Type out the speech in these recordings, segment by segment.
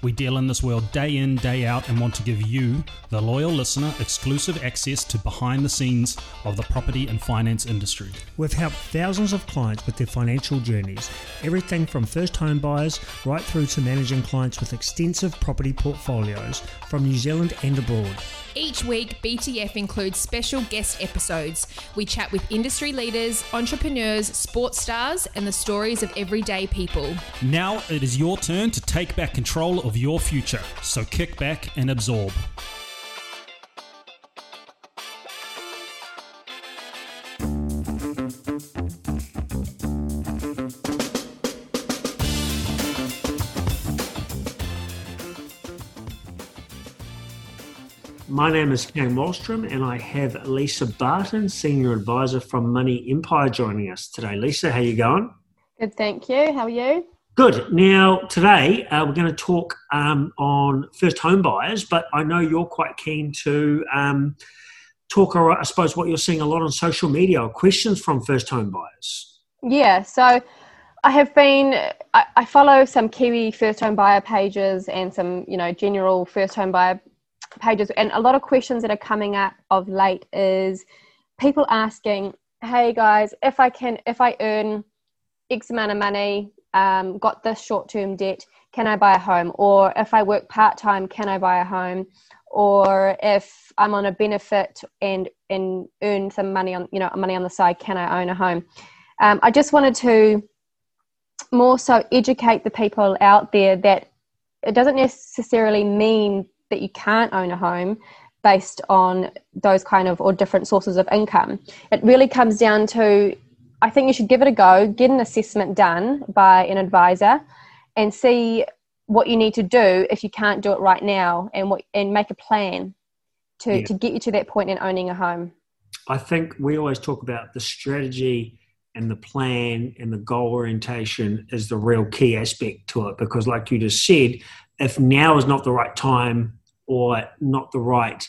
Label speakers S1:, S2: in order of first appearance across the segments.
S1: We deal in this world day in, day out, and want to give you, the loyal listener, exclusive access to behind the scenes of the property and finance industry.
S2: We've helped thousands of clients with their financial journeys, everything from first home buyers right through to managing clients with extensive property portfolios from New Zealand and abroad.
S3: Each week, BTF includes special guest episodes. We chat with industry leaders, entrepreneurs, sports stars, and the stories of everyday people.
S1: Now it is your turn to take back control of your future, so kick back and absorb.
S2: My name is Kane Wallstrom, and I have Lisa Barton, Senior Advisor from Money Empire, joining us today. Lisa, how are you going?
S4: Good, thank you. How are you?
S2: Good. Now, today uh, we're going to talk um, on first home buyers, but I know you're quite keen to um, talk, I suppose, what you're seeing a lot on social media or questions from first home buyers.
S4: Yeah, so I have been, I, I follow some Kiwi first home buyer pages and some, you know, general first home buyer pages and a lot of questions that are coming up of late is people asking hey guys if i can if i earn x amount of money um, got this short-term debt can i buy a home? Or if i work part-time can i buy a home? Or if i'm on a benefit and and earn some money on you know money on the side can i own a home? Um, i just wanted to more so educate the people out there that it doesn't necessarily mean that you can't own a home based on those kind of or different sources of income. It really comes down to I think you should give it a go, get an assessment done by an advisor and see what you need to do if you can't do it right now and what and make a plan to, yeah. to get you to that point in owning a home.
S2: I think we always talk about the strategy and the plan and the goal orientation is the real key aspect to it because like you just said if now is not the right time or not the right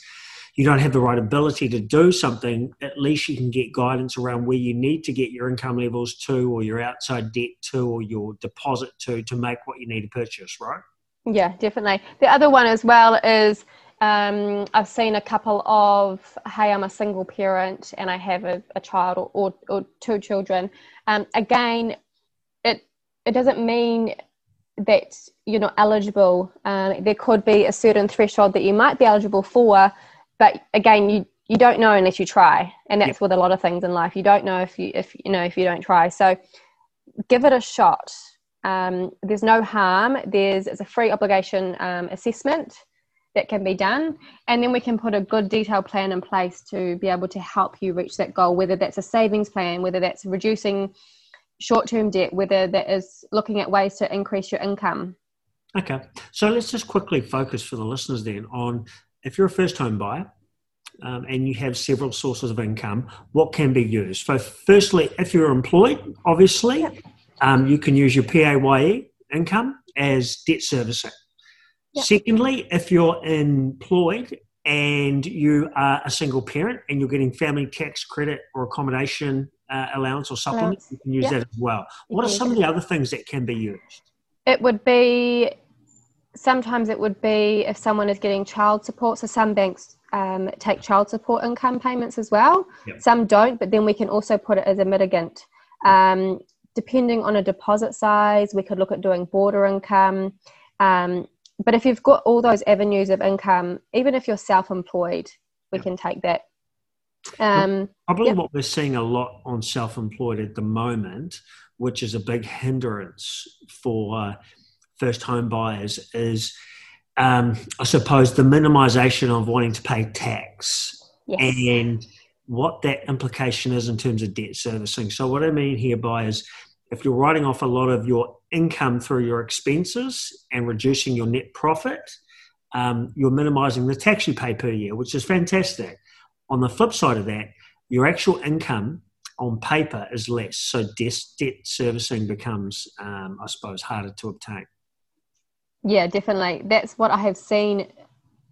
S2: you don't have the right ability to do something, at least you can get guidance around where you need to get your income levels to, or your outside debt to, or your deposit to, to make what you need to purchase, right?
S4: Yeah, definitely. The other one as well is um, I've seen a couple of, hey, I'm a single parent and I have a, a child or, or, or, two children. Um, again, it it doesn't mean that you're not eligible. Um, there could be a certain threshold that you might be eligible for, but again, you you don't know unless you try, and that's with a lot of things in life. You don't know if you if you know if you don't try. So give it a shot. Um, there's no harm. There's it's a free obligation um, assessment that can be done, and then we can put a good detailed plan in place to be able to help you reach that goal. Whether that's a savings plan, whether that's reducing short term debt, whether that is looking at ways to increase your income.
S2: Okay, so let's just quickly focus for the listeners then on if you're a first home buyer um, and you have several sources of income, what can be used? So, firstly, if you're employed, obviously, yep. um, you can use your PAYE income as debt servicing. Yep. Secondly, if you're employed and you are a single parent and you're getting family tax credit or accommodation uh, allowance or supplement, you can use yep. that as well. What are some of the other things that can be used?
S4: It would be sometimes it would be if someone is getting child support. So some banks um, take child support income payments as well. Yep. Some don't, but then we can also put it as a mitigant. Um, depending on a deposit size, we could look at doing boarder income. Um, but if you've got all those avenues of income, even if you're self-employed, we yep. can take that
S2: um, Probably yep. what we're seeing a lot on self employed at the moment, which is a big hindrance for uh, first home buyers, is um, I suppose the minimisation of wanting to pay tax yes. and what that implication is in terms of debt servicing. So, what I mean hereby is if you're writing off a lot of your income through your expenses and reducing your net profit, um, you're minimizing the tax you pay per year, which is fantastic. On the flip side of that, your actual income on paper is less. So debt, debt servicing becomes, um, I suppose, harder to obtain.
S4: Yeah, definitely. That's what I have seen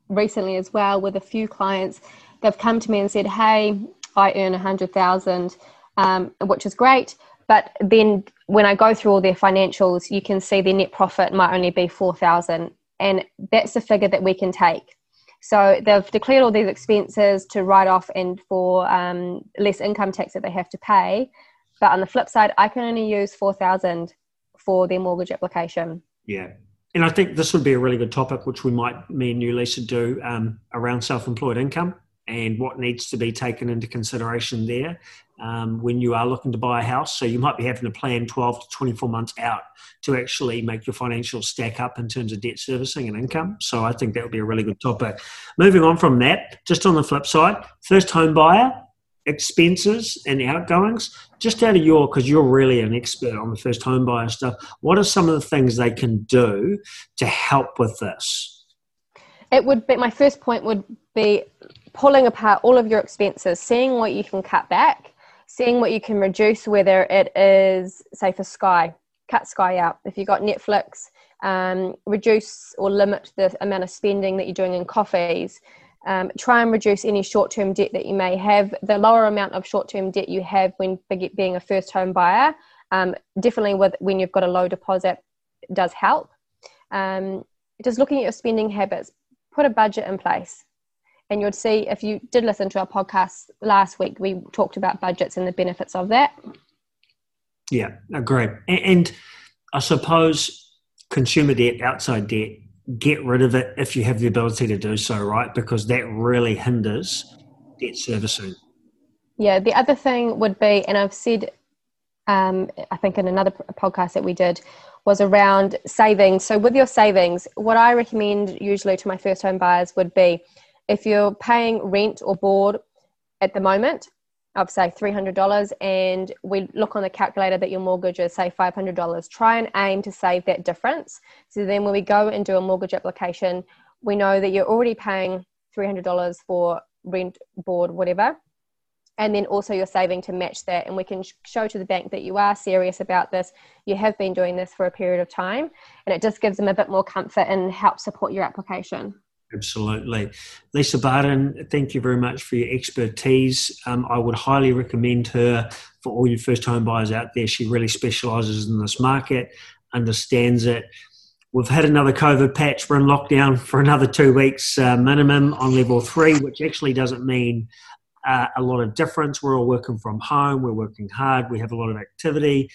S4: recently as well with a few clients. They've come to me and said, "Hey, I earn a hundred thousand, um, which is great, but then when I go through all their financials, you can see their net profit might only be four thousand, and that's a figure that we can take. So they've declared all these expenses to write off and for um, less income tax that they have to pay. But on the flip side, I can only use four thousand for their mortgage application.
S2: Yeah, and I think this would be a really good topic, which we might, me and you, Lisa, do um, around self-employed income and what needs to be taken into consideration there um, when you are looking to buy a house. So you might be having to plan 12 to 24 months out to actually make your financial stack up in terms of debt servicing and income. So I think that would be a really good topic. Moving on from that, just on the flip side, first home buyer, expenses and outgoings just out of your because you're really an expert on the first home buyer stuff what are some of the things they can do to help with this?
S4: It would be my first point would be pulling apart all of your expenses seeing what you can cut back seeing what you can reduce whether it is say for sky cut sky out. If you've got netflix um, reduce or limit the amount of spending that you're doing in coffees um, try and reduce any short term debt that you may have. The lower amount of short term debt you have when being a first home buyer, um, definitely with when you've got a low deposit, does help. Um, just looking at your spending habits, put a budget in place. And you'd see if you did listen to our podcast last week, we talked about budgets and the benefits of that.
S2: Yeah, agree. And I suppose consumer debt, outside debt, get rid of it if you have the ability to do so, right? Because that really hinders debt servicing.
S4: Yeah, the other thing would be, and I've said, um, I think in another podcast that we did, was around savings. So, with your savings, what I recommend usually to my first home buyers would be if you're paying rent or board at the moment, of say $300 and we look on the calculator that your mortgage is say $500 try and aim to save that difference. So then when we go and do a mortgage application we know that you're already paying $300 for rent board whatever. And then also you're saving to match that. And we can show to the bank that you are serious about this. You have been doing this for a period of time. And it just gives them a bit more comfort and help support your application
S2: Absolutely. Lisa Barton, thank you very much for your expertise. Um, I would highly recommend her for all your first home buyers out there. She really specialises in this market, understands it. We've had another COVID patch. We're in lockdown for another two weeks uh, minimum on level three, which actually doesn't mean uh, a lot of difference. We're all working from home. We're working hard. We have a lot of activity.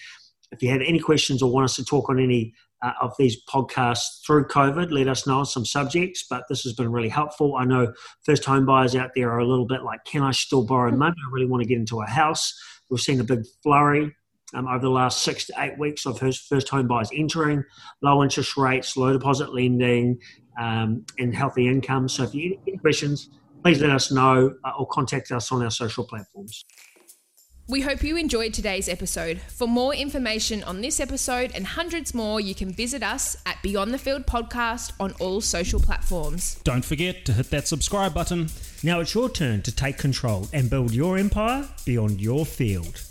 S2: If you have any questions or want us to talk on any uh, of these podcasts through COVID. Let us know on some subjects, but this has been really helpful. I know first home buyers out there are a little bit like, can I still borrow money? I really want to get into a house. We've seen a big flurry um, over the last six to eight weeks of first home buyers entering, low interest rates, low deposit lending, um, and healthy income. So if you have any questions, please let us know uh, or contact us on our social platforms.
S3: We hope you enjoyed today's episode. For more information on this episode and hundreds more, you can visit us at Beyond the Field Podcast on all social platforms.
S1: Don't forget to hit that subscribe button.
S2: Now it's your turn to take control and build your empire beyond your field.